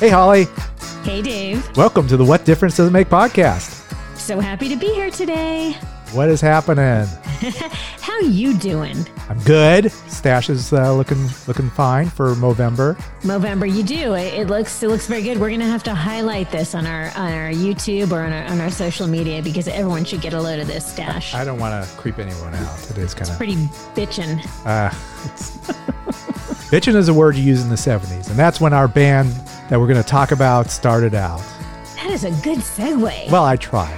Hey, Holly. Hey, Dave. Welcome to the What Difference Does It Make podcast. So happy to be here today. What is happening? How you doing? I'm good. Stash is uh, looking looking fine for Movember. Movember, you do. It, it, looks it looks very good. We're gonna have to highlight this on our on our YouTube or on our, on our social media because everyone should get a load of this stash. I don't want to creep anyone out. It is kind of pretty bitchin'. Uh, bitchin' is a word you use in the 70s, and that's when our band that we're going to talk about started out. That is a good segue. Well, I try.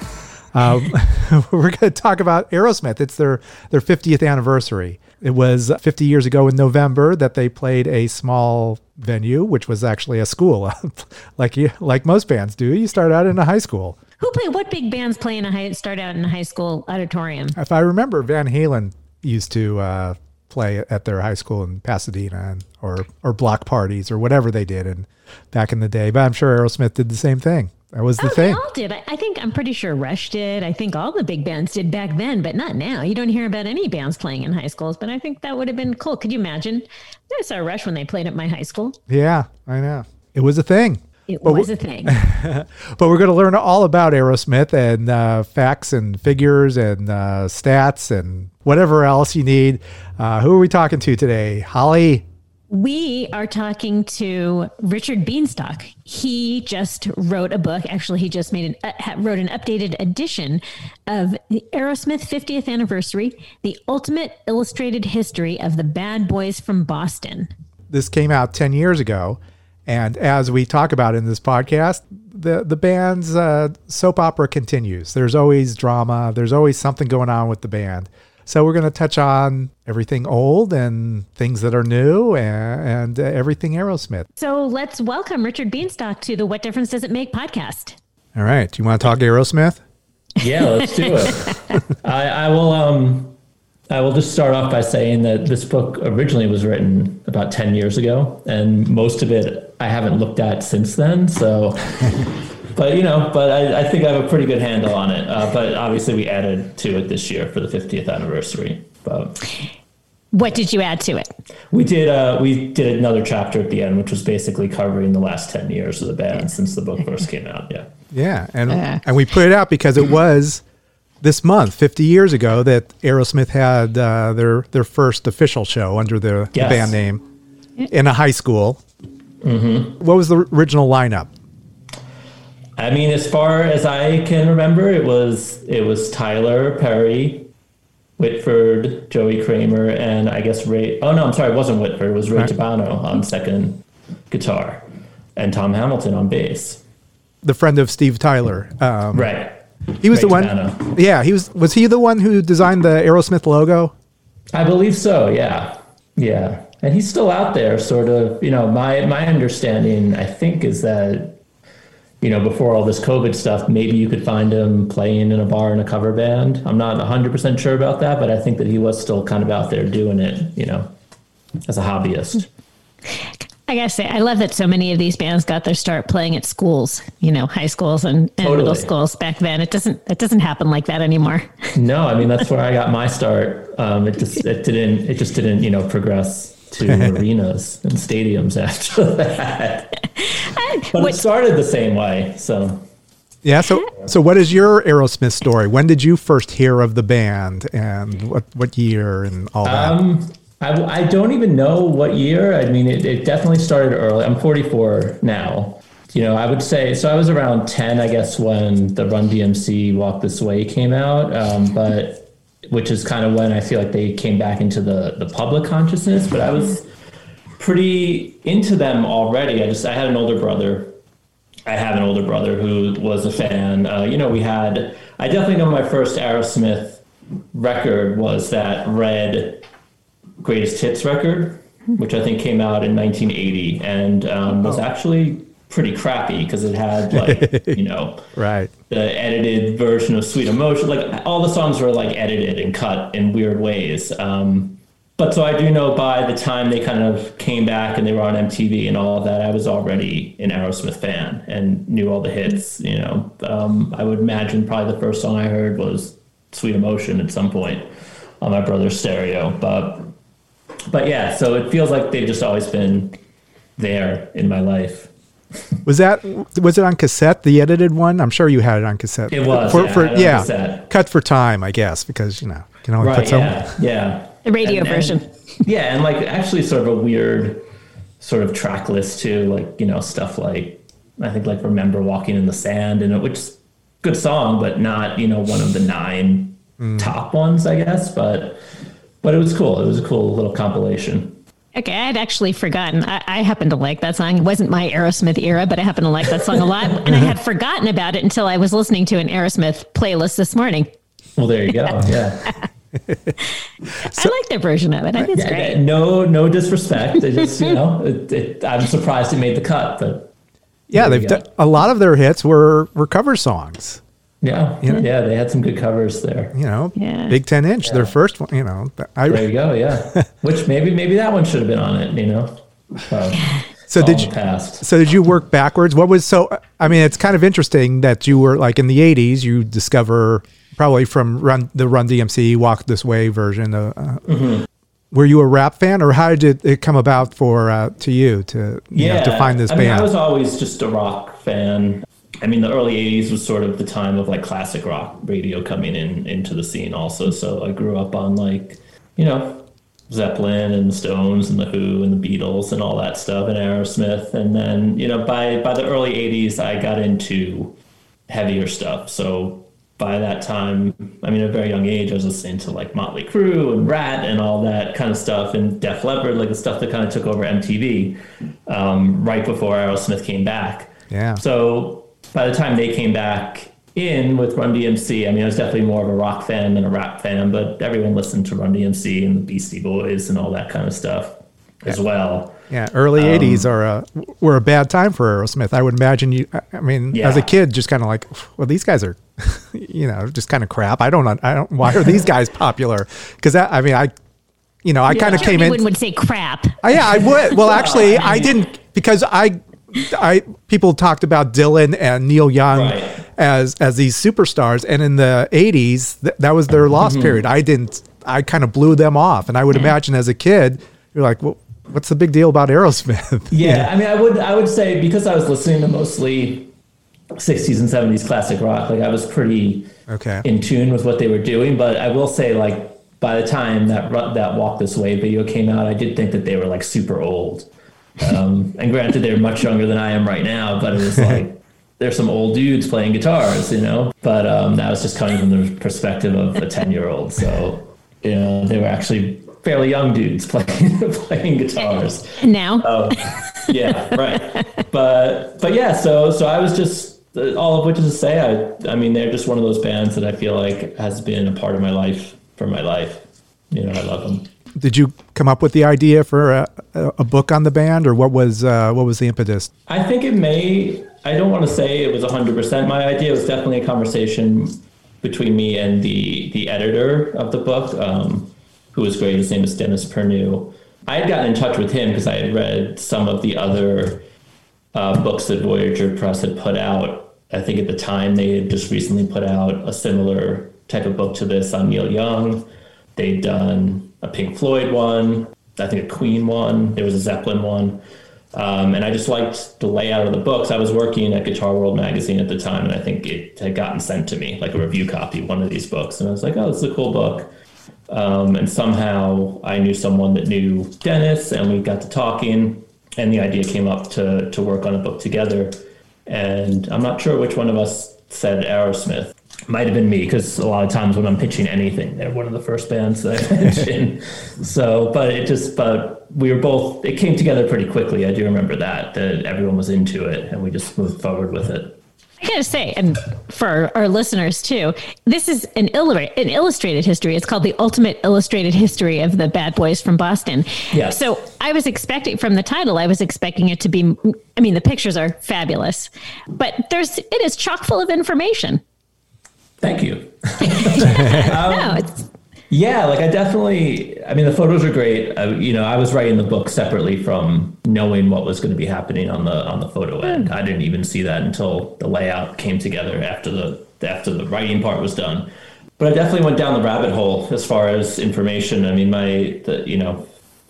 Um, we're going to talk about Aerosmith. It's their their 50th anniversary. It was 50 years ago in November that they played a small venue, which was actually a school, like you, like most bands do. You start out in a high school. Who play? What big bands play in a high? Start out in a high school auditorium. If I remember, Van Halen used to uh, play at their high school in Pasadena, and, or or block parties or whatever they did, and back in the day. But I'm sure Aerosmith did the same thing. That was the oh, thing. They all did. I, I, think I'm pretty sure Rush did. I think all the big bands did back then, but not now. You don't hear about any bands playing in high schools, but I think that would have been cool. Could you imagine? I saw Rush when they played at my high school. Yeah, I know. It was a thing. It but was a thing. but we're going to learn all about Aerosmith and uh, facts and figures and uh, stats and whatever else you need. Uh, who are we talking to today? Holly we are talking to Richard Bienstock. He just wrote a book. Actually, he just made an uh, wrote an updated edition of the Aerosmith 50th anniversary, the ultimate illustrated history of the Bad Boys from Boston. This came out 10 years ago, and as we talk about in this podcast, the the band's uh, soap opera continues. There's always drama. There's always something going on with the band. So we're going to touch on everything old and things that are new and, and uh, everything Aerosmith. So let's welcome Richard Bienstock to the What Difference Does It Make podcast. All right. Do you want to talk Aerosmith? Yeah, let's do it. I, I will. Um, I will just start off by saying that this book originally was written about ten years ago, and most of it I haven't looked at since then. So but you know, but I, I, think I have a pretty good handle on it. Uh, but obviously, we added to it this year for the 50th anniversary. But what did you add to it? We did. Uh, we did another chapter at the end, which was basically covering the last 10 years of the band since the book first came out. Yeah. Yeah, and uh. and we put it out because it was this month, 50 years ago, that Aerosmith had uh, their their first official show under the, yes. the band name in a high school. Mm-hmm. What was the original lineup? I mean, as far as I can remember, it was it was Tyler Perry, Whitford, Joey Kramer, and I guess Ray. Oh no, I'm sorry, it wasn't Whitford. It was Ray Tabano on second guitar, and Tom Hamilton on bass. The friend of Steve Tyler, um, right? He was Ray the Tabano. one. Yeah, he was. Was he the one who designed the Aerosmith logo? I believe so. Yeah, yeah, and he's still out there, sort of. You know, my my understanding, I think, is that you know, before all this COVID stuff, maybe you could find him playing in a bar in a cover band. I'm not 100% sure about that, but I think that he was still kind of out there doing it, you know, as a hobbyist. I gotta say, I love that so many of these bands got their start playing at schools, you know, high schools and, and totally. middle schools back then. It doesn't, it doesn't happen like that anymore. No, I mean, that's where I got my start. Um, it just, it didn't, it just didn't, you know, progress to arenas and stadiums after that. but what, it started the same way. So yeah. So so what is your Aerosmith story? When did you first hear of the band, and what what year and all that? Um, I, I don't even know what year. I mean, it, it definitely started early. I'm 44 now. You know, I would say so. I was around 10, I guess, when the Run DMC Walk This Way came out. Um, but which is kind of when I feel like they came back into the the public consciousness. But I was pretty into them already. I just I had an older brother. I have an older brother who was a fan. Uh, you know, we had. I definitely know my first Aerosmith record was that red greatest hits record, which I think came out in 1980 and um, was oh. actually pretty crappy because it had like you know right the edited version of Sweet Emotion. Like all the songs were like edited and cut in weird ways. Um, but so I do know by the time they kind of came back and they were on MTV and all that, I was already an Aerosmith fan and knew all the hits. You know, um, I would imagine probably the first song I heard was Sweet Emotion at some point on my brother's stereo. But but yeah, so it feels like they've just always been there in my life. Was that was it on cassette? The edited one? I'm sure you had it on cassette. It was, for, yeah, for I had it on yeah, cut for time, I guess, because you know you can only Right. put so. Yeah. Yeah. The radio And- and- version. yeah, and like actually sort of a weird sort of track list too, like you know stuff like I think like remember walking in the sand and it, which is good song, but not you know one of the nine mm. top ones, I guess. But but it was cool. It was a cool little compilation. Okay, I had actually forgotten. I, I happen to like that song. It wasn't my Aerosmith era, but I happen to like that song a lot. And I had mm-hmm. forgotten about it until I was listening to an Aerosmith playlist this morning. Well, there you go. Yeah. I like their version of it. I think it's Yeah, great. No, no disrespect. They just, you know, it, it, I'm surprised it made the cut, but Yeah, they've done, a lot of their hits were were cover songs. Yeah, yeah, they had some good covers there. You know, Yeah. Big Ten Inch, their first one. You know, I, There you go. Yeah, which maybe maybe that one should have been on it. You know, so, So did you- past? So did you work backwards? What was so? I mean, it's kind of interesting that you were like in the '80s. You discover probably from Run the Run DMC Walk This Way version. Uh, Mm-hmm. Were you a rap fan, or how did it come about for uh, to you to you know, to find this I band? mean, I was always just a rock fan. I mean, the early '80s was sort of the time of like classic rock radio coming in into the scene, also. So I grew up on like, you know, Zeppelin and the Stones and the Who and the Beatles and all that stuff, and Aerosmith. And then, you know, by by the early '80s, I got into heavier stuff. So by that time, I mean, at a very young age, I was listening to like Motley Crue and Ratt and all that kind of stuff, and Def Leppard, like the stuff that kind of took over MTV um, right before Aerosmith came back. Yeah. So by the time they came back in with Run DMC, I mean, I was definitely more of a rock fan than a rap fan, but everyone listened to Run DMC and the Beastie Boys and all that kind of stuff as well. yeah, early um, '80s are a were a bad time for Aerosmith. I would imagine you. I- I mean, as a kid, just kind of like, well, these guys are, you know, just kind of crap. I don't. I don't. Why are these guys popular? Because I mean, I, you know, I kind of Yeah. came in. Wooden would say crap. Uh, yeah, I would. Well, actually, I didn't because I, I people talked about Dylan and Neil Young Right. as as these superstars, and in the '80s, th- that was their lost Mm-hmm. period. I didn't. I kind of blew them off, and I would imagine as a kid, you're like, well, what's the big deal about Aerosmith? Yeah, I mean, I would I would say because I was listening to mostly 60s and 70s classic rock, like I was pretty Okay. in tune with what they were doing. But I will say, like by the time that that Walk This Way video came out, I did think that they were like super old. Um, and granted, they're much younger than I am right now, but it was like there's some old dudes playing guitars, you know. But um, that was just coming from the perspective of a 10 year old, so you know they were actually fairly young dudes playing playing guitars. And now, Oh, yeah, right. But but yeah, so so I was just all of which is to say, I I mean they're just one of those bands that I feel like has been a part of my life for my life. You know, I love them. Did you come up with the idea for a, a book on the band, or what was uh, what was the impetus? I think it may. I don't want to say it was 100% my idea. It was definitely a conversation between me and the the editor of the book, um, who was great. His name is Dennis Pernu. I had gotten in touch with him because I had read some of the other uh, books that Voyageur Press had put out. I think at the time they had just recently put out a similar type of book to this on Neil Young. They'd done a Pink Floyd one, I think a Queen one, there was a Zeppelin one. Um, and I just liked the layout of the books. I was working at Guitar World magazine at the time, and I think it had gotten sent to me, like a review copy, one of these books. And I was like, oh, this is a cool book. Um, and somehow I knew someone that knew Dennis, and we got to talking, and the idea came up to to work on a book together. And I'm not sure which one of us said Aerosmith. Might have been me because a lot of times when I'm pitching anything, they're one of the first bands that I mention. so, but it just, but we were both. It came together pretty quickly. I do remember that that everyone was into it, and we just moved forward with it. I gotta say, and for our listeners too, this is an, an illustrated history. It's called the Ultimate Illustrated History of the Bad Boys from Boston. Yes. So I was expecting from the title, I was expecting it to be. I mean, the pictures are fabulous, but there's it is chock full of information. Thank you. Um, no, it's Yeah, like I definitely. I mean, the photos are great. I, you know, I was writing the book separately from knowing what was going to be happening on the on the photo hmm. end. I didn't even see that until the layout came together after the after the writing part was done. But I definitely went down the rabbit hole as far as information. I mean, my the, you know,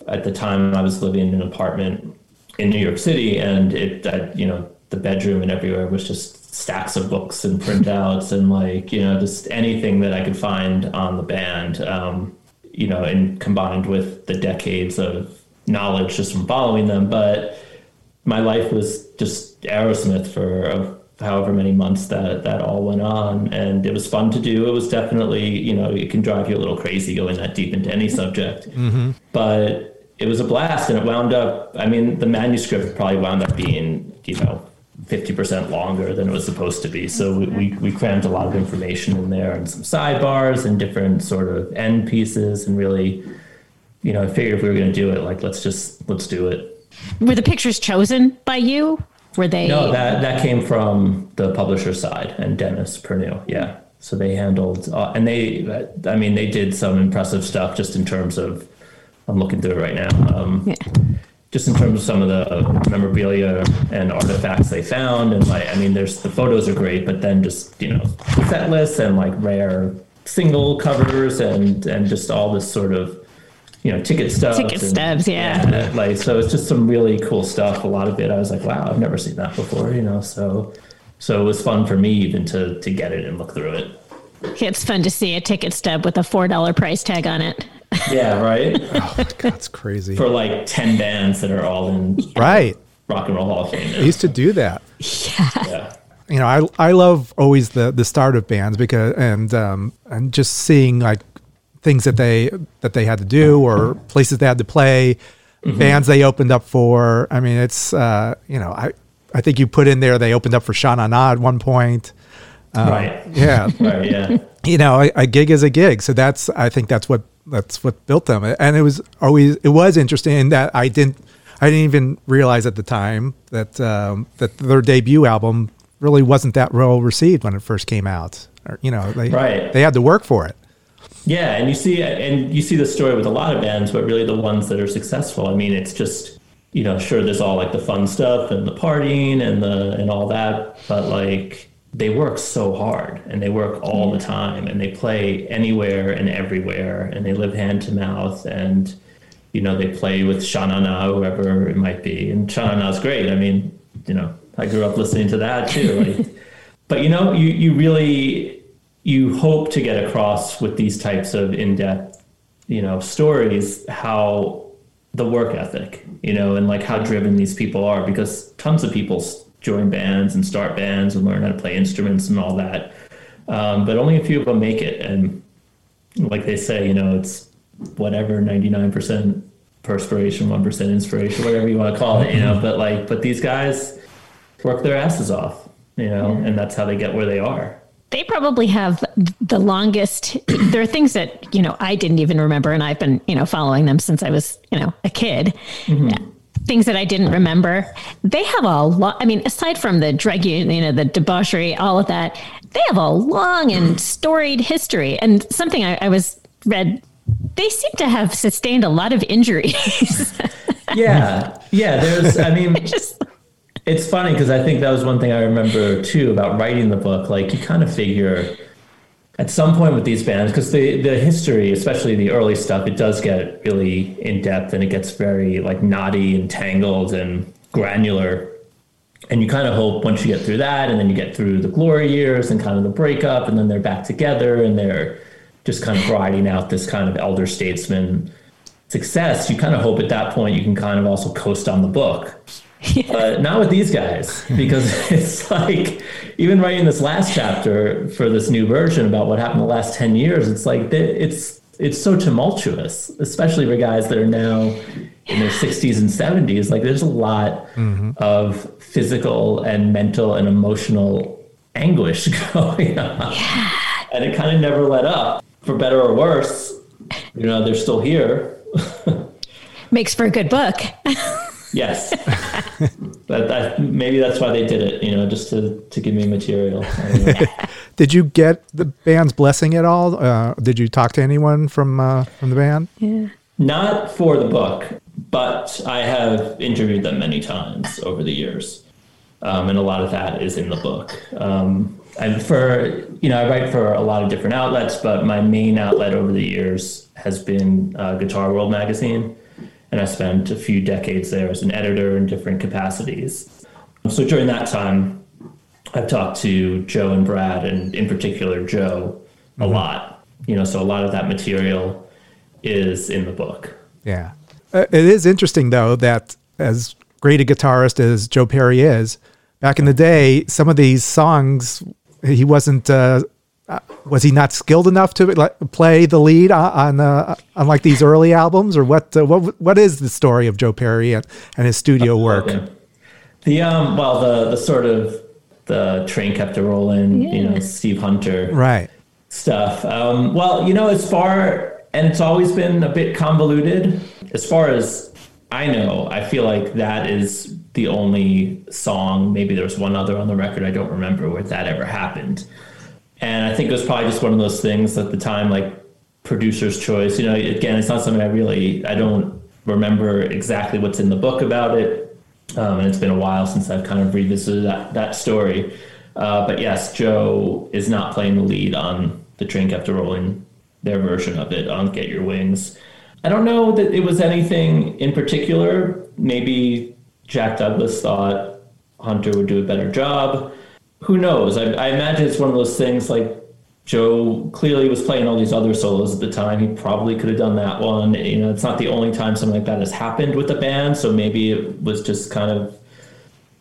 at the time I was living in an apartment in New York City, and it, I, you know, the bedroom and everywhere was just stacks of books and printouts and like you know just anything that I could find on the band. Um, you know, and combined with the decades of knowledge just from following them, but my life was just Aerosmith for uh, however many months that that all went on, and it was fun to do. It was definitely, you know, it can drive you a little crazy going that deep into any subject, mm-hmm. but it was a blast, and it wound up. I mean, the manuscript probably wound up being, you know, 50% longer than it was supposed to be. So we, we, we, crammed a lot of information in there and some sidebars and different sort of end pieces and really, you know, I figured if we were going to do it, like, let's just, let's do it. Were the pictures chosen by you? Were they? No, that, that came from the publisher side and Dennis Pernu. Yeah. So they handled, uh, and they, I mean, they did some impressive stuff just in terms of, I'm looking through it right now. Um, yeah. Just in terms of some of the memorabilia and artifacts they found, and like, I mean, there's the photos are great, but then just you know, set lists and like rare single covers and and just all this sort of you know, ticket stubs. Ticket and, stubs, yeah. yeah. Like, so it's just some really cool stuff. A lot of it, I was like, wow, I've never seen that before, you know? So, so it was fun for me even to, to get it and look through it. It's fun to see a ticket stub with a $4 price tag on it. Yeah, right. oh, that's crazy. For like 10 bands that are all in right Rock and Roll Hall of Fame. I used to do that. Yeah. yeah. You know, I I love always the the start of bands because and um and just seeing like things that they that they had to do or places they had to play, mm-hmm. bands they opened up for. I mean, it's uh, you know, I I think you put in there they opened up for Sha Na Na at one point. Um, right. Yeah. right. Yeah. You know, a, a, gig is a gig, so that's I think that's what that's what built them, and it was always it was interesting that I didn't I didn't even realize at the time that um, that their debut album really wasn't that well received when it first came out. Or, you know, they right. they had to work for it. Yeah, and you see, and you see the story with a lot of bands, but really the ones that are successful. I mean, it's just you know, sure, there's all like the fun stuff and the partying and the and all that, but like they work so hard and they work all the mm. time and they play anywhere and everywhere and they live hand to mouth and you know they play with Sha Na Na, whoever it might be, and Sha Na Na's great. I mean, you know, I grew up listening to that too. Like, but you know, you you really you hope to get across with these types of in-depth you know stories how the work ethic you know and like how driven these people are because tons of people join bands and start bands and learn how to play instruments and all that. Um, but only a few of them make it. And like they say you know it's whatever 99% perspiration 1% inspiration whatever you want to call it you know. But like but these guys work their asses off you know and that's how they get where they are. They probably have the longest there are things that you know i didn't even remember and i've been you know following them since i was you know a kid. Mm-hmm. Things that i didn't remember. They have a lot i mean aside from the drug you know the debauchery all of that they have a long and storied history. And something i, I was read they seem to have sustained a lot of injuries. Yeah. Yeah there's i mean just it's funny because I think that was one thing I remember too about writing the book. Like you kind of figure at some point with these bands, because the the history, especially the early stuff, it does get really in depth and it gets very like knotty and tangled and granular. And you kind of hope once you get through that, and then you get through the glory years and kind of the breakup, and then they're back together and they're just kind of riding out this kind of elder statesman success. You kind of hope at that point you can kind of also coast on the book but not with these guys because it's like even writing this last chapter for this new version about what happened the last 10 years it's like it's it's so tumultuous especially for guys that are now in their 60s and 70s like there's a lot mm-hmm. of physical and mental and emotional anguish going on. Yeah. and it kind of never let up for better or worse. You know they're still here. Makes for a good book Yes, that, that, maybe that's why they did it. You know, just to to give me material. did you get the band's blessing at all? Uh, did you talk to anyone from uh, from the band? Yeah. Not for the book, but I have interviewed them many times over the years, um, and a lot of that is in the book. Um, and for you know, I write for a lot of different outlets, but my main outlet over the years has been uh, Guitar World magazine and I spent a few decades there as an editor in different capacities. So during that time, I've talked to Joe and Brad, and in particular Joe, a mm-hmm. lot. You know, so a lot of that material is in the book. Yeah, uh, it is interesting though that as great a guitarist as Joe Perry is, back in the day, some of these songs he wasn't. Uh, uh, was he not skilled enough to like, play the lead on uh, on like these early albums, or what? Uh, what what is the story of Joe Perry and, and his studio work? The um, well, the the sort of the train kept a rolling, yeah. you know, Steve Hunter, right? Stuff. Um, well, you know, as far and it's always been a bit convoluted. As far as I know, I feel like that is the only song. Maybe there was one other on the record. I don't remember where that ever happened. And I think it was probably just one of those things at the time, like producer's choice. You know, again, it's not something I really, I don't remember exactly what's in the book about it. Um, and it's been a while since I've kind of revisited that, that story. Uh, but yes, Joe is not playing the lead on the train kept rolling, their version of it on Get Your Wings. I don't know that it was anything in particular. Maybe Jack Douglas thought Hunter would do a better job who knows? I, I imagine it's one of those things like Joe clearly was playing all these other solos at the time. He probably could have done that one. You know, it's not the only time something like that has happened with a band. So maybe it was just kind of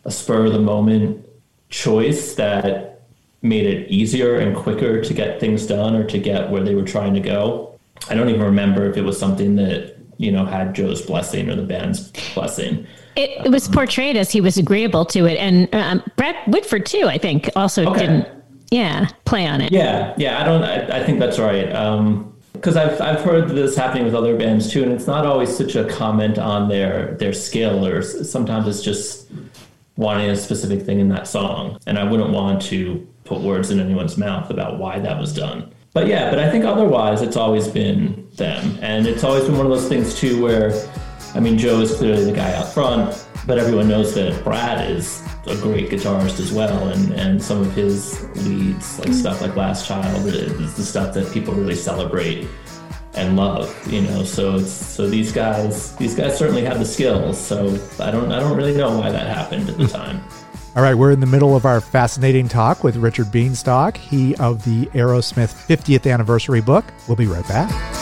a spur of the moment choice that made it easier and quicker to get things done or to get where they were trying to go. I don't even remember if it was something that, you know, had Joe's blessing or the band's blessing. It, it, was portrayed as he was agreeable to it, and um, Brad Whitford too. I think also okay. didn't, yeah, play on it. Yeah, yeah. I don't. I, I think that's right. Because um, I've I've heard this happening with other bands too, and it's not always such a comment on their their skill, or sometimes it's just wanting a specific thing in that song. And I wouldn't want to put words in anyone's mouth about why that was done. But yeah, but I think otherwise it's always been them, and it's always been one of those things too where I mean, Joe is clearly the guy out front, but everyone knows that Brad is a great guitarist as well, and, and some of his leads, like stuff like Last Child, is the stuff that people really celebrate and love, you know. So it's so these guys these guys certainly have the skills. So I don't I don't really know why that happened at the hmm. time. All right, we're in the middle of our fascinating talk with Richard Bienstock, he of the Aerosmith 50th anniversary book. We'll be right back.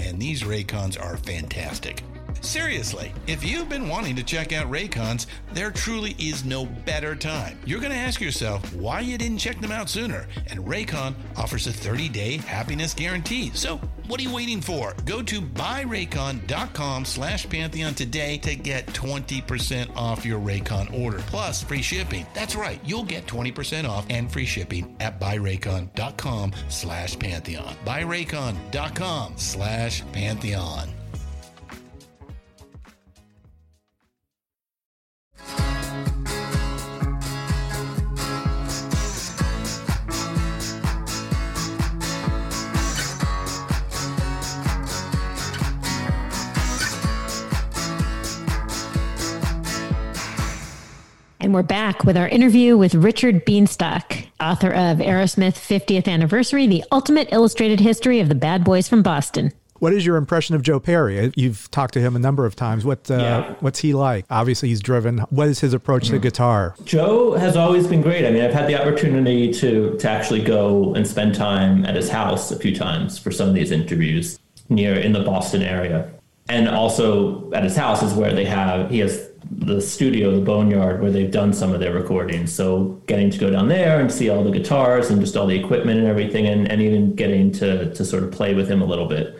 and these Raycons are fantastic. Seriously, if you've been wanting to check out Raycons, there truly is no better time. You're going to ask yourself why you didn't check them out sooner, and Raycon offers a 30-day happiness guarantee. So, what are you waiting for? Go to buyraycon.com slash Pantheon today to get 20% off your Raycon order, plus free shipping. That's right, you'll get 20% off and free shipping at buyraycon.com slash Pantheon. Buyraycon.com slash Pantheon. And we're back with our interview with Richard Bienstock, author of Aerosmith 50th Anniversary, the ultimate illustrated history of the bad boys from Boston. What is your impression of Joe Perry? You've talked to him a number of times. What uh, Yeah. what's he like? Obviously, he's driven. What is his approach to guitar? Joe has always been great. I mean, I've had the opportunity to to actually go and spend time at his house a few times for some of these interviews near in the Boston area. And also at his house is where they have he has the studio, the Boneyard, where they've done some of their recordings. So getting to go down there and see all the guitars and just all the equipment and everything, and, and even getting to to sort of play with him a little bit.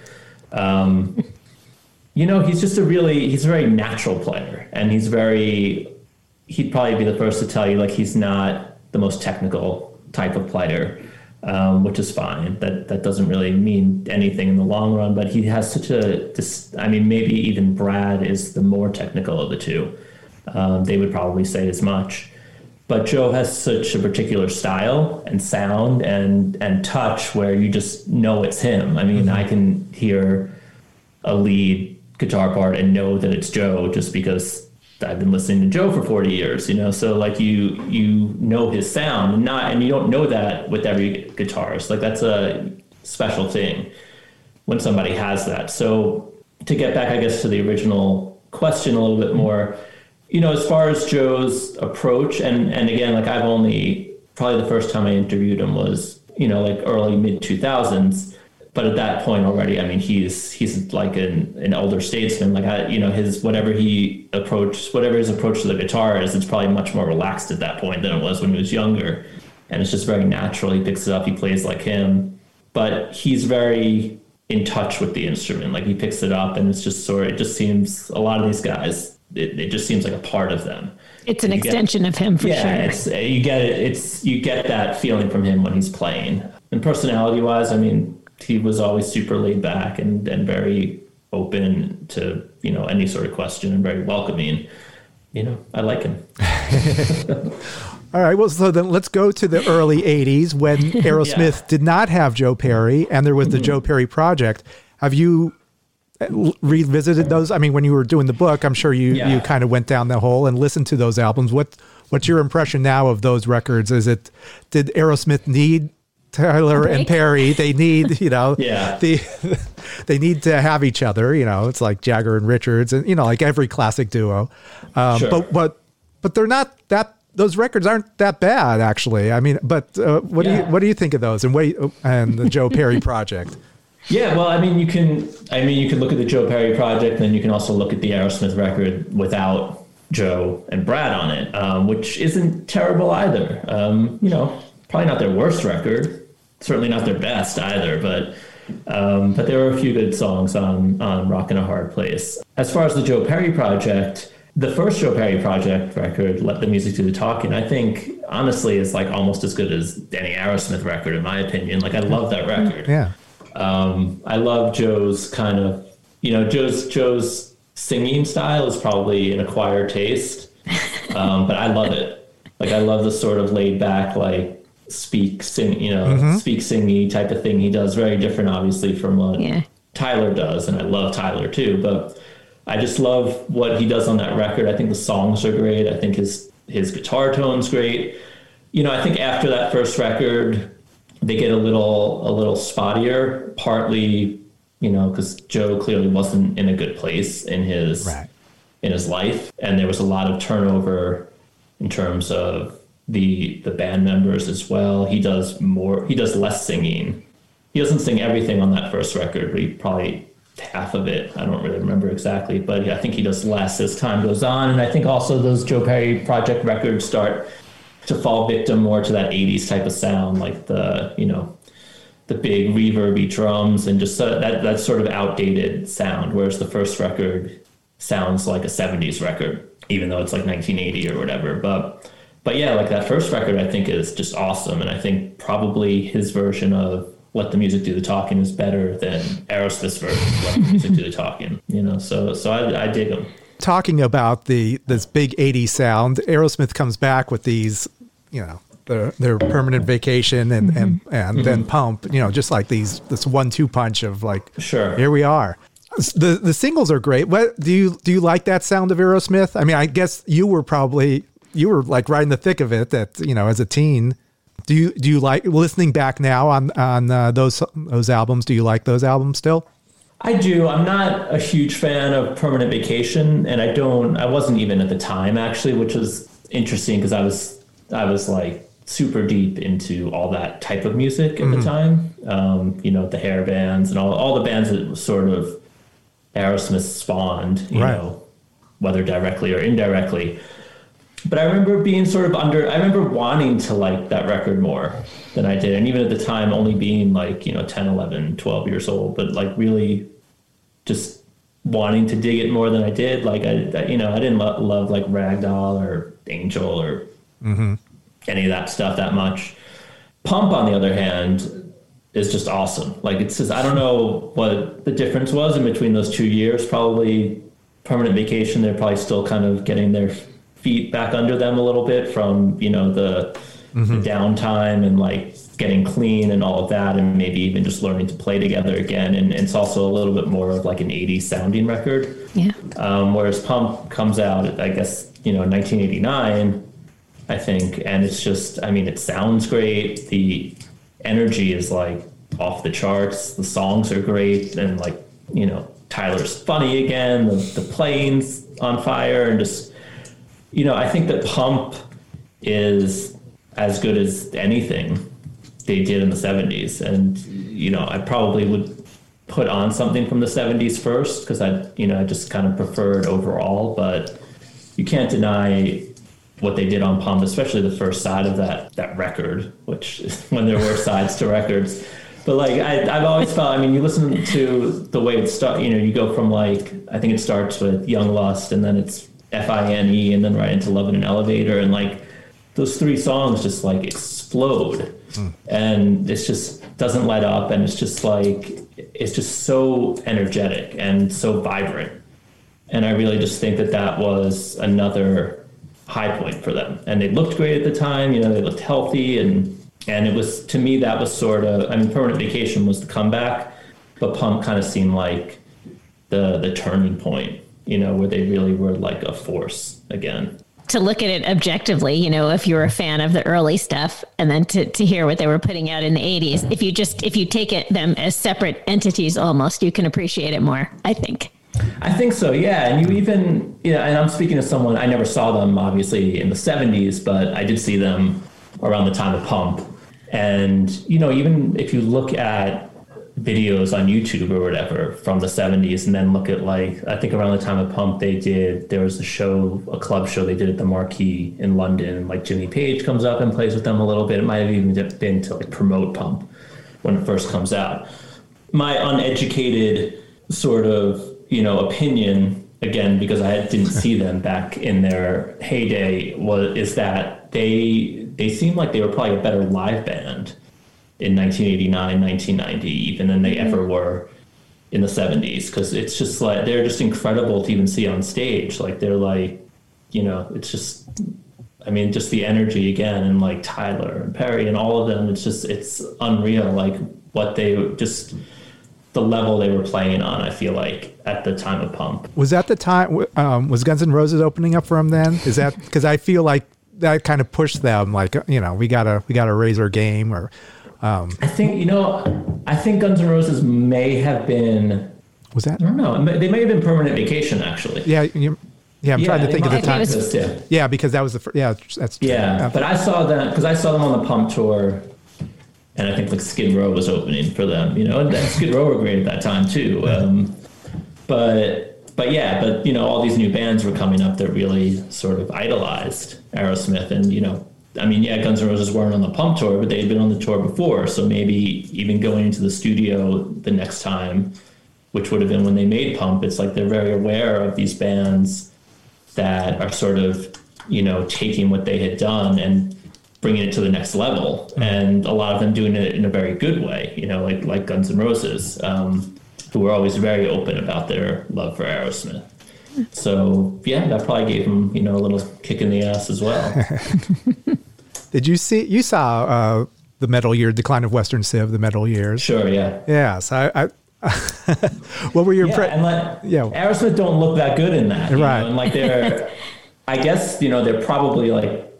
Um, you know, he's just a really he's a very natural player, and he's very he'd probably be the first to tell you like he's not the most technical type of player, um, which is fine. That that doesn't really mean anything in the long run. But he has such a this. I mean, maybe even Brad is the more technical of the two. Um, they would probably say as much. But Joe has such a particular style and sound and and touch where you just know it's him. I mean, I can hear a lead guitar part and know that it's Joe just because I've been listening to Joe for 40 years, you know. So like you you know his sound and not and you don't know that with every guitarist. Like that's a special thing when somebody has that. So to get back I guess to the original question a little bit more, you know, as far as Joe's approach and and again like I've only probably the first time I interviewed him was, you know, like early mid 2000s but at that point already, I mean, he's he's like an, an older statesman. Like I, you know, his whatever he approached, whatever his approach to the guitar is, it's probably much more relaxed at that point than it was when he was younger, and it's just very natural. He picks it up, he plays like him, but he's very in touch with the instrument. Like he picks it up, and it's just sort of, it just seems a lot of these guys, it, it just seems like a part of them. It's an You get- extension of him for yeah, sure. it's you get it. It's you get that feeling from him when he's playing. And personality wise, I mean, he was always super laid back and and very open to you know any sort of question and very welcoming. You know, I like him. All right. Well, so then let's go to the early 80s when Aerosmith did not have Joe Perry and there was Mm-hmm. the Joe Perry Project. Have you uh, revisited those? I mean, when you were doing the book, I'm sure you, Yeah. you kind of went down the hole and listened to those albums. What What's your impression now of those records? Is it, did Aerosmith need Tyler and? Perry? They need, you know, Yeah. the, they need to have each other. You know, it's like Jagger and Richards and, you know, like every classic duo. Um, Sure. But, but, but they're not that those records aren't that bad actually. I mean, but uh, what do you what do you think of those and wait and the Joe Perry project? Yeah, well, I mean, you can. I mean, you can look at the Joe Perry project, and then you can also look at the Aerosmith record without Joe and Brad on it, um, which isn't terrible either. Um, you know, probably not their worst record, certainly not their best either, but. Um, but there were a few good songs on on Rock in a Hard Place. As far as the Joe Perry project, the first Joe Perry project record, Let the Music Do the Talking, I think honestly is like almost as good as Danny Aerosmith record in my opinion. Like I love that record. Yeah. Um, I love Joe's kind of, you know, Joe's Joe's singing style is probably an acquired taste, um, but I love it. Like I love the sort of laid back, like speak sing, you know, mm-hmm. speak singy type of thing he does. Very different, obviously, from what Yeah. Tyler does, and I love Tyler too. But I just love what he does on that record. I think the songs are great. I think his his guitar tone's great. You know, I think after that first record, they get a little a little spottier. Partly, you know, because Joe clearly wasn't in a good place in his Right. in his life, and there was a lot of turnover in terms of the the band members as well. He does more. He does less singing. He doesn't sing everything on that first record, but he probably half of it. I don't really remember exactly, but I think he does less as time goes on. And I think also those Joe Perry project records start to fall victim more to that 80s type of sound, like the, you know, the big reverby drums and just uh, that, that sort of outdated sound. Whereas the first record sounds like a 70s record, even though it's like 1980 or whatever. But, but yeah, like that first record, I think is just awesome. And I think probably his version of let the music do the talking is better than Aerosmith's version of let the music do the talking, you know? So, so I, I dig him. Talking about the this big 80s sound, Aerosmith comes back with these, you know, their their permanent vacation and and mm-hmm. and mm-hmm. then pump, you know, just like these this one two punch of like Sure. here we are. The the singles are great. What do you do you like that sound of Aerosmith? I mean, I guess you were probably you were like right in the thick of it that, you know, as a teen. Do you do you like listening back now on on uh, those those albums? Do you like those albums still? I do. I'm not a huge fan of Permanent Vacation, and I don't. I wasn't even at the time actually, which was interesting because I was I was like super deep into all that type of music at mm-hmm. the time. Um, you know, the hair bands and all all the bands that sort of Aerosmith spawned. You right. know, whether directly or indirectly. But I remember being sort of under. I remember wanting to like that record more than I did. And even at the time, only being like, you know, 10, 11, 12 years old, but like really just wanting to dig it more than I did. Like, I, you know, I didn't lo- love like Ragdoll or Angel or mm-hmm. any of that stuff that much. Pump, on the other hand, is just awesome. Like, it's just, I don't know what the difference was in between those two years. Probably permanent vacation, they're probably still kind of getting their feet back under them a little bit from, you know, the, mm-hmm. the downtime and like getting clean and all of that, and maybe even just learning to play together again. And, and it's also a little bit more of like an 80s sounding record. Yeah. Um, whereas Pump comes out, I guess, you know, 1989, I think. And it's just, I mean, it sounds great. The energy is like off the charts. The songs are great. And like, you know, Tyler's funny again. The, the playing's on fire. And just, you know, I think that Pump is as good as anything they did in the 70s. And, you know, I probably would put on something from the 70s first because I, you know, I just kind of preferred overall. But you can't deny what they did on Pump, especially the first side of that that record, which is when there were sides to records. But like I, I've always felt, I mean, you listen to the way it starts. You know, you go from like I think it starts with Young Lust, and then it's F I N E, and then right into Love in an Elevator, and like those three songs just like explode. Mm. and it's just doesn't let up and it's just like it's just so energetic and so vibrant. And i really just think that that was another high point for them. And they looked great at the time you know they looked healthy and and it was to me that was sort of i mean permanent vacation was the comeback but pump kind of seemed like the the turning point you know where they really were like a force again to look at it objectively, you know, if you're a fan of the early stuff and then to, to hear what they were putting out in the 80s, if you just, if you take it them as separate entities almost, you can appreciate it more, I think. I think so, yeah. And you even, you know, and I'm speaking to someone, I never saw them obviously in the 70s, but I did see them around the time of Pump. And, you know, even if you look at videos on YouTube or whatever from the 70s and then look at like I think around the time of Pump they did there was a show a club show they did at the Marquee in London. Like Jimmy Page comes up and plays with them a little bit. It might have even been to like promote Pump when it first comes out. My uneducated sort of you know opinion again because I didn't see them back in their heyday was is that they they seem like they were probably a better live band in 1989, 1990, even than they ever mm-hmm. were in the 70s. Because it's just like they're just incredible to even see on stage. Like they're like, you know, it's just, I mean, just the energy again, and like Tyler and Perry and all of them. It's just, it's unreal. Like what they just the level they were playing on. I feel like at the time of Pump was that the time. Um, was Guns N' Roses opening up for them then? Is that because I feel like that kind of pushed them? Like you know, we gotta we gotta raise our game or um, I think you know. I think Guns N' Roses may have been. Was that? I don't know. They may have been permanent vacation actually. Yeah. You, yeah, I'm yeah, trying to think of the time. Was, yeah. yeah, because that was the first, yeah, that's yeah. But I saw that because I saw them on the Pump tour, and I think like Skid Row was opening for them. You know, and Skid Row were great at that time too. Um, but but yeah, but you know, all these new bands were coming up that really sort of idolized Aerosmith, and you know, I mean, yeah, Guns N' Roses weren't on the Pump tour, but they had been on the tour before. So maybe even going into the studio the next time, which would have been when they made Pump, it's like they're very aware of these bands that are sort of, you know, taking what they had done and bringing it to the next level. Mm-hmm. And a lot of them doing it in a very good way, you know, like like Guns N' Roses, um, who were always very open about their love for Aerosmith. So yeah, that probably gave him you know a little kick in the ass as well. Did you see? You saw uh, the metal year decline of Western Civ, the metal years. Sure. Yeah. Yes. I. I what were your yeah, and like, yeah. Aerosmith don't look that good in that, right? Know? And like they're, I guess you know they're probably like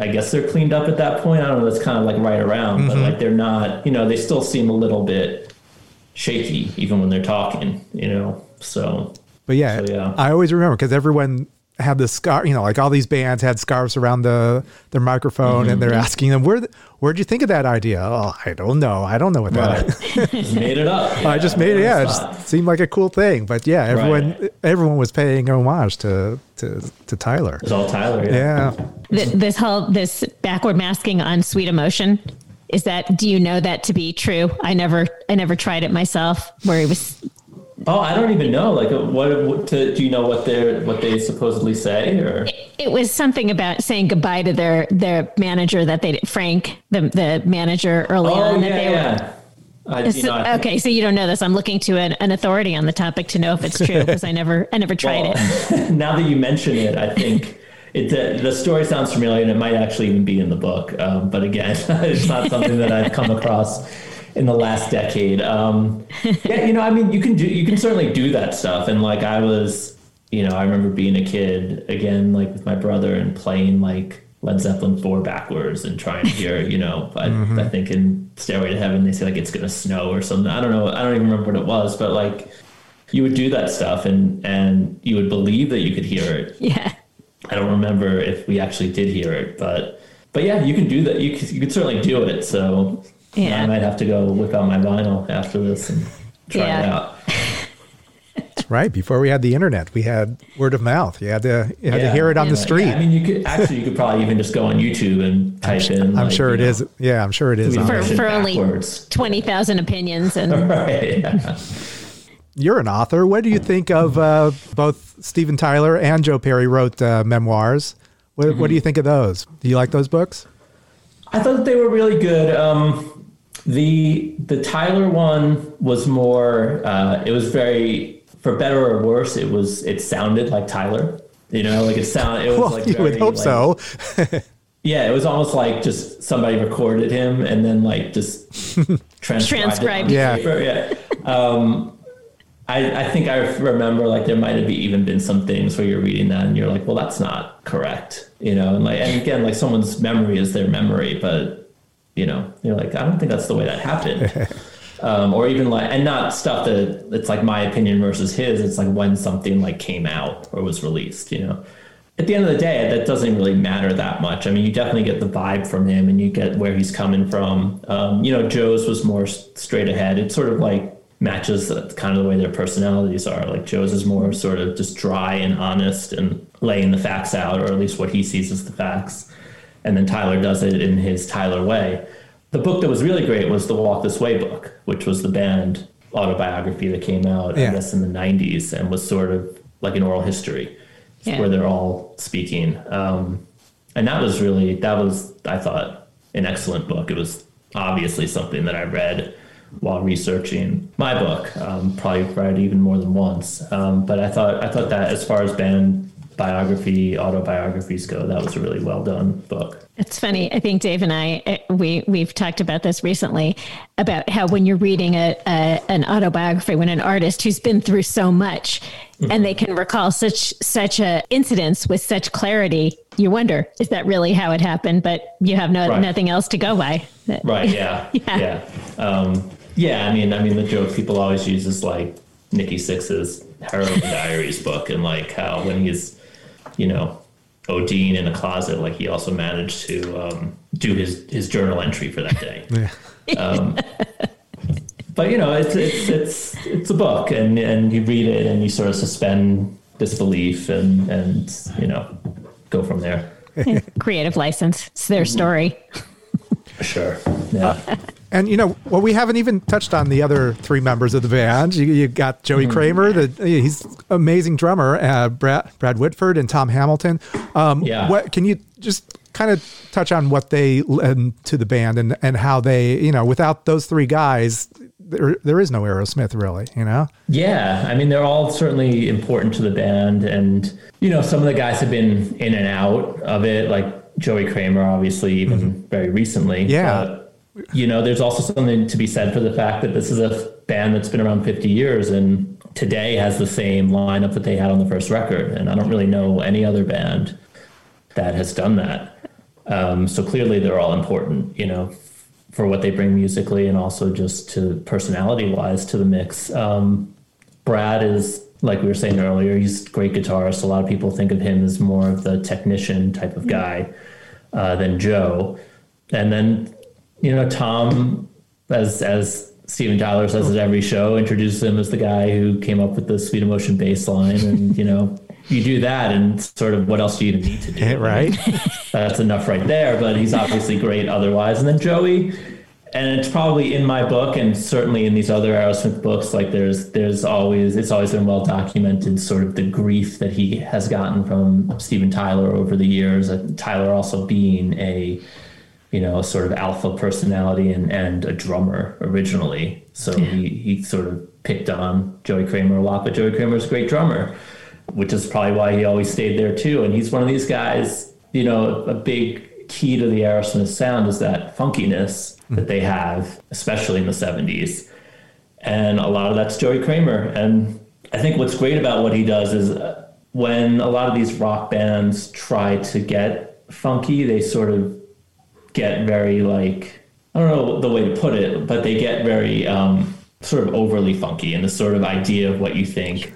I guess they're cleaned up at that point. I don't know. That's kind of like right around, mm-hmm. but like they're not. You know, they still seem a little bit shaky even when they're talking, you know. So, but yeah, so, yeah. I always remember because everyone had the scar, you know, like all these bands had scarves around the their microphone, and they're Mm-hmm. asking them where where'd you think of that idea? Oh, I don't know. I don't know what that. Right. just made it up. I just made it. Yeah, it just seemed like a cool thing. But yeah, everyone Right. everyone was paying homage to to to Tyler. It's all Tyler. Yeah. Yeah. Th- this whole this backward masking on sweet emotion is that do you know that to be true i never i never tried it myself where he was Oh, I don't even know. Like, what? what to, do you know what they what they supposedly say? Or it was something about saying goodbye to their their manager that they frank the the manager early oh on that yeah, they were. I, So- know, okay, so you don't know this. I'm looking to an, an authority on the topic to know if it's true because I never, I never tried it. Now that you mention it, I think it, the, the story sounds familiar, and it might actually even be in the book. Um, but again, it's not something that I've come across in the last decade. Um, yeah, you know, I mean, you can do, you can certainly do that stuff. And like, I was, you know, I remember being a kid again, like with my brother, and playing like Led Zeppelin four backwards and trying to hear, you know, I, I think in Stairway to Heaven they say like it's gonna snow or something. I don't know. I don't even remember what it was, but like you would do that stuff and and you would believe that you could hear it. Yeah. I don't remember if we actually did hear it, but but yeah, you can do that. You could, you could certainly do it. So Yeah. I might have to go whip out my vinyl after this and try it out. That's right. Before we had the internet, we had word of mouth. You had to you had to hear it on the street. Yeah, I mean, you could actually you could probably even just go on YouTube and type in. I'm like, sure you it know, is. Yeah, I'm sure it is. For, for only 20,000 opinions. And Right. yeah. You're an author. What do you think of uh, both Steven Tyler and Joe Perry wrote uh, memoirs? What, what do you think of those? Do you like those books? I thought they were really good. Um, the the Tyler one was more. Uh, it was very, for better or worse, it was. It sounded like Tyler. You know, like it sounded. It was Well, like you would hope like- so. Yeah, it was almost like just somebody recorded him and then like just transcribed. Transcribed. It Yeah. paper. yeah. Um, I, I think I remember like there might have even been some things where you're reading that and you're like, well, that's not correct, you know. And like, and again, like someone's memory is their memory, but you know, you're like, I don't think that's the way that happened. um, or even like, and not stuff that it's like my opinion versus his. It's like when something like came out or was released, you know at the end of the day, that doesn't really matter that much. I mean, you definitely get the vibe from him and you get where he's coming from. Um, you know, Joe's was more straight ahead. It sort of like matches the- kind of the way their personalities are. Like Joe's is more sort of just dry and honest and laying the facts out, or at least what he sees as the facts. And then Tyler does it in his Tyler way. The book that was really great was the Walk This Way book, which was the band autobiography that came out, Yeah. I guess, in the 90s and was sort of like an oral history Yeah. where they're all speaking. Um, and that was really, that was, I thought, an excellent book. It was obviously something that I read while researching my book. Um, probably read even more than once. Um, but I thought, I thought that as far as band biography, autobiographies go, that was a really well done book. It's funny. I think Dave and I eh, we we've talked about this recently about how when you're reading a, a an autobiography, when an artist who's been through so much and they can recall such such a incidents with such clarity, you wonder is that really how it happened? But you have no Right. nothing else to go by. Right. Yeah. Yeah. yeah. Um, yeah. I mean, I mean, the joke people always use is like Nikki Sixx's Heroin Diaries book, and like how when he's, you know, ODing in a closet, like he also managed to um, do his his journal entry for that day. Um, but you know, it's it's it's it's a book, and and you read it, and you sort of suspend disbelief, and and you know, go from there. Creative license. It's their story. Sure. Yeah. And you know, well, we haven't even touched on the other three members of the band. You, you got Joey Mm-hmm. Kramer, the he's amazing drummer, uh, Brad Brad Whitford and Tom Hamilton. Um, Yeah. What can you just kind of touch on what they led to the band and and how they, you know, without those three guys, there there is no Aerosmith really. You know. Yeah, I mean they're all certainly important to the band, and you know some of the guys have been in and out of it, like Joey Kramer, obviously, even very recently. Yeah. You know, there's also something to be said for the fact that this is a band that's been around 50 years and today has the same lineup that they had on the first record, and I don't really know any other band that has done that. Um, so clearly they're all important, you know, for what they bring musically and also just to personality wise to the mix. Um, Brad is like we were saying earlier, he's a great guitarist. A lot of people think of him as more of the technician type of guy uh, than Joe. And then, you know, Tom, as as Steven Tyler says at every show, introduces him as the guy who came up with the sweet emotion bass line. And, you know, you do that and sort of what else do you even need to do? right. That's enough right there, but he's obviously great otherwise. And then Joey, and it's probably in my book and certainly in these other Aerosmith books. Like there's there's always it's always been well documented, sort of the grief that he has gotten from Steven Tyler over the years. Tyler also being a you know sort of alpha personality and and a drummer originally, so yeah. he he sort of picked on Joey Kramer a lot. But Joey Kramer's a great drummer, which is probably why he always stayed there too. And he's one of these guys, you know, a big key to the Aerosmith sound is that funkiness that they have, especially in the 70s. And a lot of that's Joey Kramer. And I think what's great about what he does is uh, when a lot of these rock bands try to get funky, they sort of get very like, I don't know the way to put it, but they get very um, sort of overly funky in the sort of idea of what you think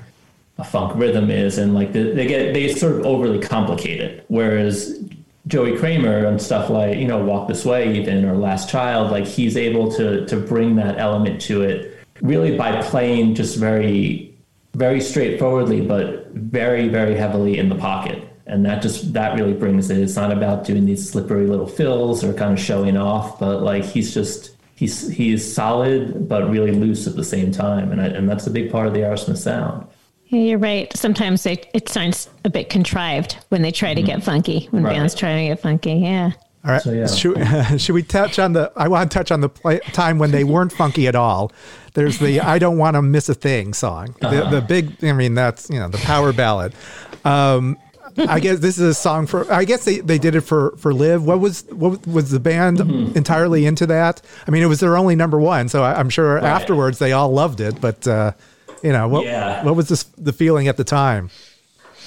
a funk rhythm is. And like the, they get, they sort of overly complicate it. Whereas Joey Kramer and stuff like you know Walk This Way even or Last Child, like he's able to to bring that element to it really by playing just very very straightforwardly, but very very heavily in the pocket, and that just that really brings it. It's not about doing these slippery little fills or kind of showing off, but like he's just he's he's solid but really loose at the same time, and I, and that's a big part of the Aerosmith sound. Yeah, you're right. Sometimes they, it sounds a bit contrived when they try to mm-hmm. get funky, when right. bands try to get funky. Yeah. All right. So, yeah. should, should, we touch on the? I want to touch on the play, time when they weren't funky at all. There's the "I Don't Want to Miss a Thing" song. Uh-huh. The, the big. I mean, that's you know the power ballad. Um, I guess this is a song for. I guess they, they did it for for Live. What was what was the band mm-hmm. entirely into that? I mean, it was their only number one, so I, am sure right. afterwards they all loved it. But uh, you know, what yeah. what was this, the feeling at the time?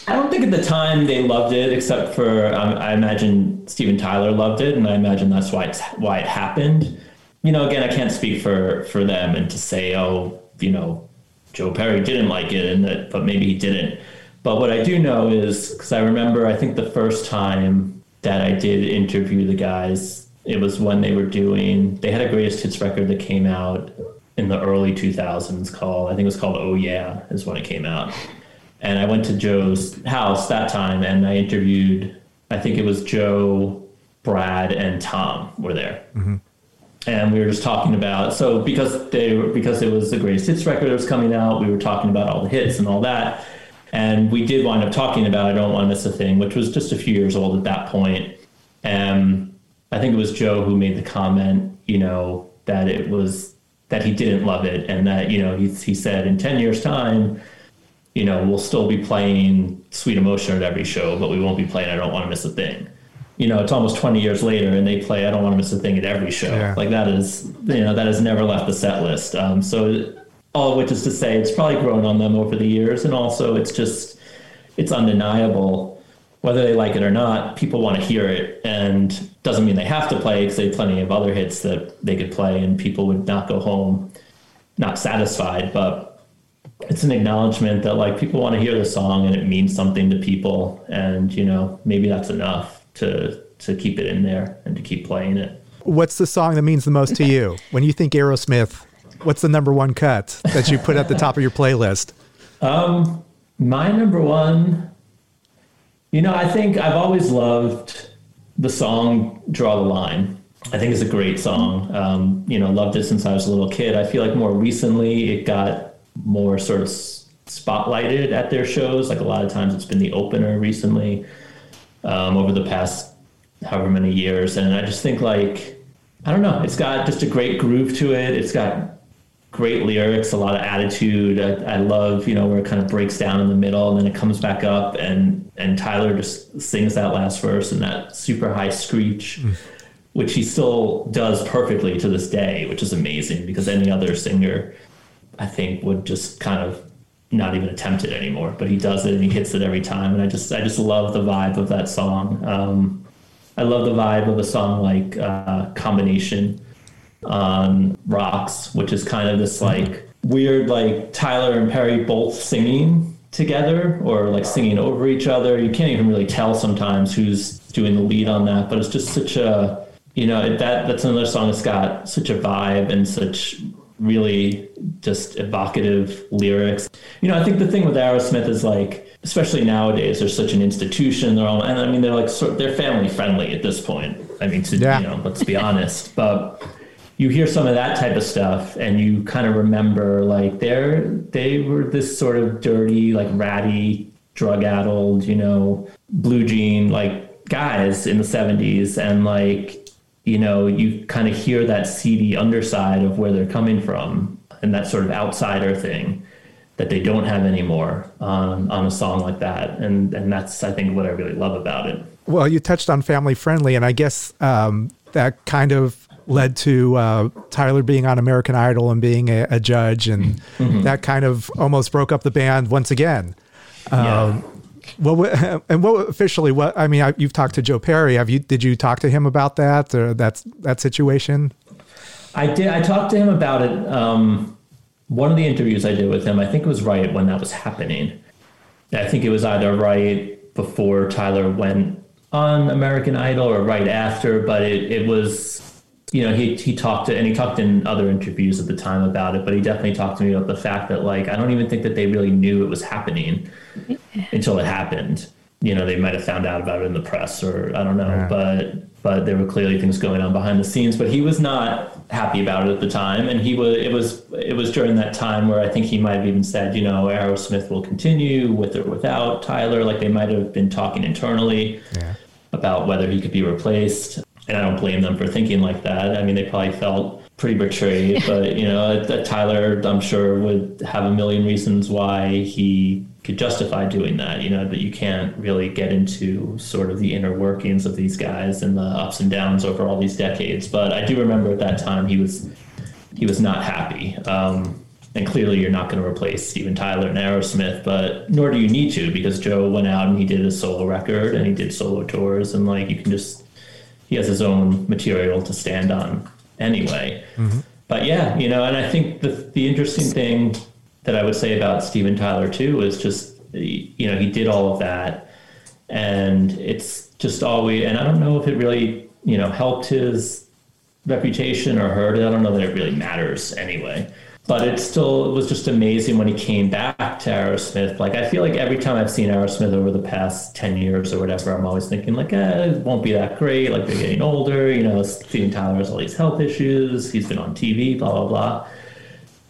I don't think at the time they loved it, except for um, I imagine Steven Tyler loved it, and I imagine that's why it's why it happened. You know, again, I can't speak for for them and to say, oh, you know, Joe Perry didn't like it, and that, but maybe he didn't. But what I do know is because I remember, I think the first time that I did interview the guys, it was when they were doing. They had a greatest hits record that came out in the early 2000s called, I think it was called Oh Yeah, is when it came out. And I went to Joe's house that time and I interviewed, I think it was Joe, Brad, and Tom were there. Mm-hmm. And we were just talking about, so because they were, because it was the greatest hits record that was coming out, we were talking about all the hits and all that. And we did wind up talking about I Don't Want to Miss a Thing, which was just a few years old at that point. And I think it was Joe who made the comment, you know, that it was that he didn't love it and that you know he, he said in 10 years time you know we'll still be playing sweet emotion at every show but we won't be playing i don't want to miss a thing you know it's almost 20 years later and they play i don't want to miss a thing at every show yeah. like that is you know that has never left the set list um, so all of which is to say it's probably grown on them over the years and also it's just it's undeniable whether they like it or not, people want to hear it, and doesn't mean they have to play because they have plenty of other hits that they could play, and people would not go home not satisfied. But it's an acknowledgement that like people want to hear the song and it means something to people, and you know maybe that's enough to to keep it in there and to keep playing it. What's the song that means the most to you when you think Aerosmith? What's the number one cut that you put at the top of your playlist? Um, my number one you know, I think I've always loved the song Draw the Line. I think it's a great song. Um, you know, loved it since I was a little kid. I feel like more recently it got more sort of spotlighted at their shows. Like a lot of times it's been the opener recently um, over the past however many years. And I just think like, I don't know, it's got just a great groove to it. It's got great lyrics, a lot of attitude. I, I, love, you know, where it kind of breaks down in the middle and then it comes back up and and Tyler just sings that last verse and that super high screech, mm. which he still does perfectly to this day, which is amazing because any other singer I think would just kind of not even attempt it anymore. But he does it and he hits it every time. And I just I just love the vibe of that song. Um, I love the vibe of a song like uh, Combination on Rocks, which is kind of this like weird like Tyler and Perry both singing together or like singing over each other. You can't even really tell sometimes who's doing the lead on that, but it's just such a you know that that's another song that's got such a vibe and such really just evocative lyrics. You know, I think the thing with Aerosmith is like, especially nowadays, they're such an institution. They're all, and I mean, they're like, sort, they're family friendly at this point. I mean, to, yeah. you know, let's be honest, but you hear some of that type of stuff and you kind of remember like they're, they were this sort of dirty, like ratty, drug addled, you know, blue jean, like guys in the 70s. And like, you know, you kind of hear that seedy underside of where they're coming from and that sort of outsider thing that they don't have anymore on, on a song like that. And, and that's, I think, what I really love about it. Well, you touched on family friendly, and I guess um, that kind of led to uh, Tyler being on American Idol and being a, a judge, and mm-hmm. that kind of almost broke up the band once again. Yeah. Um, well, and what officially? What I mean, I, you've talked to Joe Perry. Have you? Did you talk to him about that or that's that situation? I did. I talked to him about it. Um, one of the interviews I did with him, I think it was right when that was happening. I think it was either right before Tyler went on American Idol or right after, but it, it was you know, he he talked to and he talked in other interviews at the time about it, but he definitely talked to me about the fact that like I don't even think that they really knew it was happening until it happened. You know, they might have found out about it in the press or I don't know, yeah. but but there were clearly things going on behind the scenes. But he was not happy about it at the time, and he was it was it was during that time where I think he might have even said, you know, Aerosmith will continue with or without Tyler. Like they might have been talking internally. Yeah. About whether he could be replaced and I don't blame them for thinking like that. I mean, they probably felt pretty betrayed, but you know, Tyler, I'm sure would have a million reasons why he could justify doing that. You know, that you can't really get into sort of the inner workings of these guys and the ups and downs over all these decades. But I do remember at that time he was he was not happy. Um, and clearly, you're not going to replace Steven Tyler and Aerosmith, but nor do you need to because Joe went out and he did a solo record and he did solo tours, and like you can just he has his own material to stand on anyway. Mm-hmm. But yeah, you know, and I think the the interesting thing that I would say about Steven Tyler too is just you know he did all of that, and it's just always and I don't know if it really you know helped his reputation or hurt it. I don't know that it really matters anyway but it still it was just amazing when he came back to Aerosmith. Like I feel like every time I've seen Aerosmith over the past ten years or whatever, I'm always thinking like, eh, it won't be that great. Like they're getting older. You know, Steven Tyler has all these health issues. He's been on TV, blah blah blah.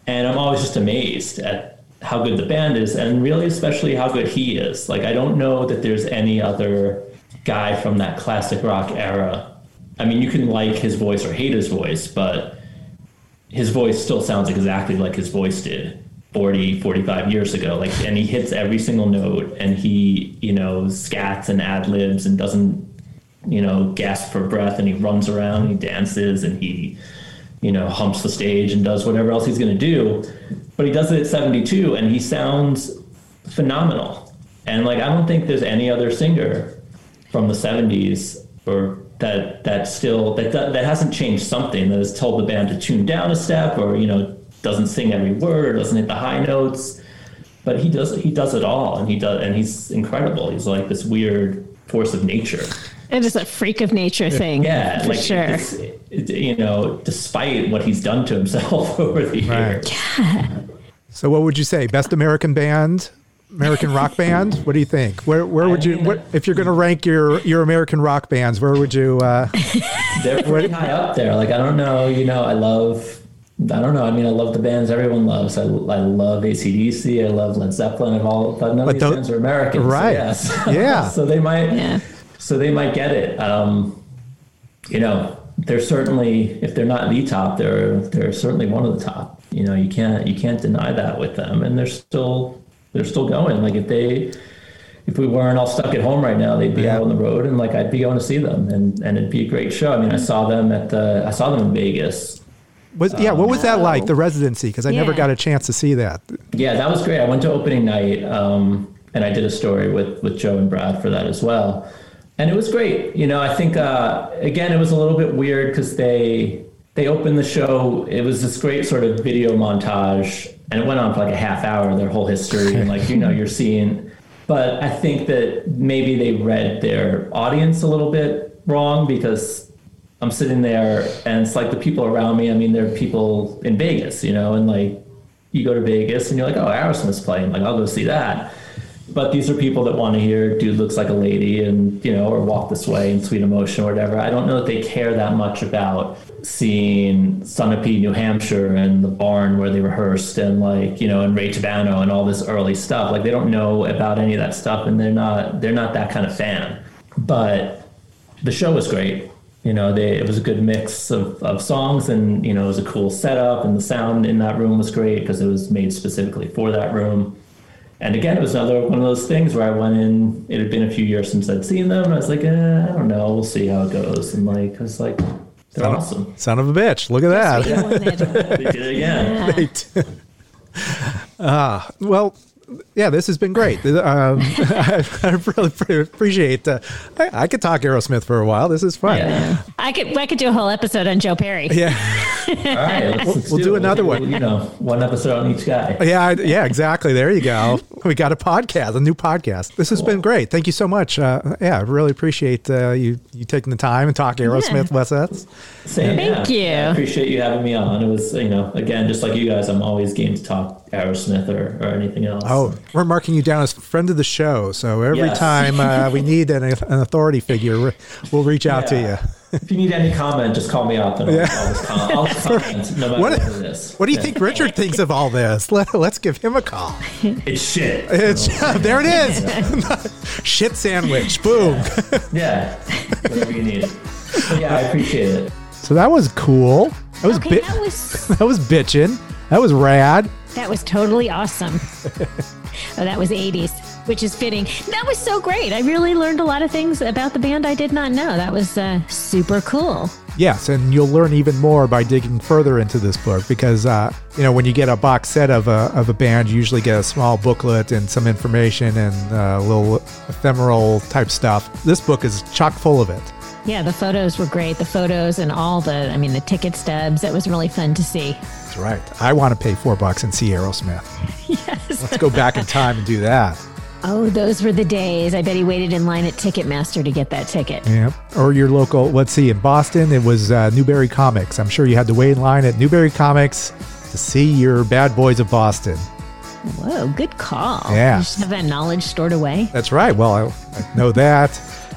And I'm always just amazed at how good the band is, and really especially how good he is. Like I don't know that there's any other guy from that classic rock era. I mean, you can like his voice or hate his voice, but his voice still sounds exactly like his voice did 40 45 years ago. Like and he hits every single note and he you know scats and ad libs and doesn't you know gasp for breath and he runs around he dances and he you know humps the stage and does whatever else he's going to do. But he does it at 72 and he sounds phenomenal. And like i don't think there's any other singer from the 70s or that that still that that hasn't changed something that has told the band to tune down a step or you know doesn't sing every word or doesn't hit the high notes. But he does he does it all and he does and he's incredible. He's like this weird force of nature. It is a freak of nature thing yeah for like sure. you know despite what he's done to himself over the years. Yeah. so what would you say? Best american band American rock band? What do you think? Where where would you what, if you're going to rank your your American rock bands? Where would you? Uh, They're pretty high up there. Like I don't know. You know, I love. I don't know. I mean, I love the bands everyone loves. I, I love ACDC. I love Led Zeppelin. I've all, but none but of these bands are American. Right. So yes. Yeah. so they might. Yeah. So they might get it. Um, you know, they're certainly if they're not the top, they're they're certainly one of the top. You know, you can't you can't deny that with them, and they're still they're still going. Like if they if we weren't all stuck at home right now, they'd be yeah. out on the road and like I'd be going to see them and, and it'd be a great show. I mean, I saw them at the I saw them in Vegas. Was yeah, what was that like the residency? Because I yeah. never got a chance to see that. Yeah, that was great. I went to opening night, um, and I did a story with with Joe and Brad for that as well, and it was great. You know, I think uh, again it was a little bit weird because they they opened the show. It was this great sort of video montage, and it went on for like a half hour, their whole history, and like you know, you're seeing. But I think that maybe they read their audience a little bit wrong because I'm sitting there, and it's like the people around me. I mean, they're people in Vegas, you know, and like you go to Vegas and you're like, oh, Aerosmith's playing, like I'll go see that but these are people that want to hear dude looks like a lady and you know or walk this way and sweet emotion or whatever i don't know that they care that much about seeing Sunapee, New Hampshire and the barn where they rehearsed and like, you know, and Ray Tabano and all this early stuff. Like they don't know about any of that stuff and they're not they're not that kind of fan. But the show was great. You know, they it was a good mix of, of songs and, you know, it was a cool setup and the sound in that room was great because it was made specifically for that room. And again, it was another one of those things where I went in. It had been a few years since I'd seen them. And I was like, eh, I don't know. We'll see how it goes. And like, I was like, they're son awesome. Of, son of a bitch! Look at that. they did it again. Ah, well, yeah, this has been great. Um, I, I, really appreciate. Uh, I, I, could talk Aerosmith for a while. This is fun. Yeah. I could. I could do a whole episode on Joe Perry. Yeah. All right, let's, we'll, let's we'll do, do another we'll, one. You know, one episode on each guy. Yeah, yeah, exactly. There you go. We got a podcast, a new podcast. This has cool. been great. Thank you so much. Uh, yeah, I really appreciate uh, you you taking the time and talk Aerosmith yeah. with us. Same, Thank yeah. you. I appreciate you having me on. It was, you know, again, just like you guys, I'm always game to talk Aerosmith or, or anything else. Oh, we're marking you down as friend of the show. So every yes. time uh, we need an, an, authority figure, we'll reach out to you. if you need any comment, just call me up and I'll, yeah. I'll, just, com- I'll just comment no matter what, what it is. What do you yeah. think Richard thinks of all this? Let, us give him a call. It's shit. It's, there it is. shit sandwich. Boom. yeah. Whatever you need. But yeah, I appreciate it. So that was cool. That was okay, bi- that was that was bitching. That was rad. That was totally awesome. oh, that was 80s, which is fitting. That was so great. I really learned a lot of things about the band I did not know. That was uh, super cool. Yes, and you'll learn even more by digging further into this book because uh, you know when you get a box set of a of a band, you usually get a small booklet and some information and a uh, little ephemeral type stuff. This book is chock full of it. Yeah, the photos were great. The photos and all the, I mean, the ticket stubs. That was really fun to see. That's right. I want to pay four bucks and see Aerosmith. yes. Let's go back in time and do that. Oh, those were the days. I bet he waited in line at Ticketmaster to get that ticket. Yeah. Or your local, let's see, in Boston, it was uh, Newbury Comics. I'm sure you had to wait in line at Newbury Comics to see your Bad Boys of Boston. Whoa, good call. Yeah. You just have that knowledge stored away. That's right. Well, I, I know that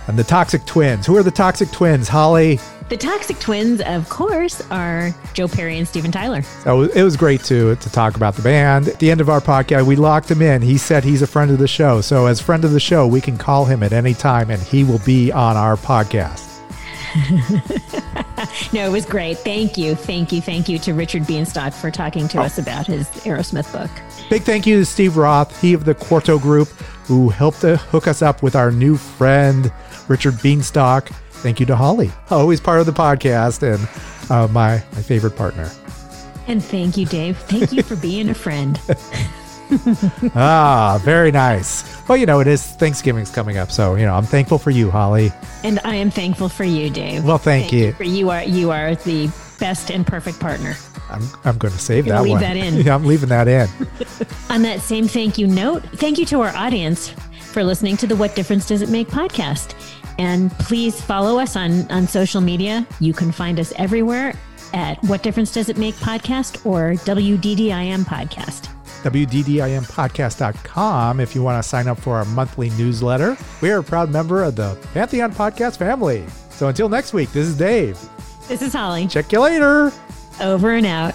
and the Toxic Twins. Who are the Toxic Twins, Holly? The Toxic Twins, of course, are Joe Perry and Steven Tyler. So it was great to to talk about the band. At the end of our podcast, we locked him in. He said he's a friend of the show. So as friend of the show, we can call him at any time, and he will be on our podcast. no, it was great. Thank you. Thank you. Thank you to Richard Bienstock for talking to oh. us about his Aerosmith book. Big thank you to Steve Roth, he of the Quarto Group, who helped to hook us up with our new friend, Richard Bienstock. Thank you to Holly, always part of the podcast and uh, my, my favorite partner. And thank you, Dave. Thank you for being a friend. ah, very nice. Well, you know, it is Thanksgiving's coming up, so you know, I'm thankful for you, Holly. And I am thankful for you, Dave. Well, thank, thank you. you. For you are you are the best and perfect partner. I'm, I'm going to save that leave one. that in. yeah, I'm leaving that in. On that same thank you note, thank you to our audience for listening to the What Difference Does It Make podcast. And please follow us on, on social media. You can find us everywhere at What Difference Does It Make podcast or WDDIM podcast. WDDIMpodcast.com if you want to sign up for our monthly newsletter. We are a proud member of the Pantheon Podcast family. So until next week, this is Dave. This is Holly. Check you later. Over and out.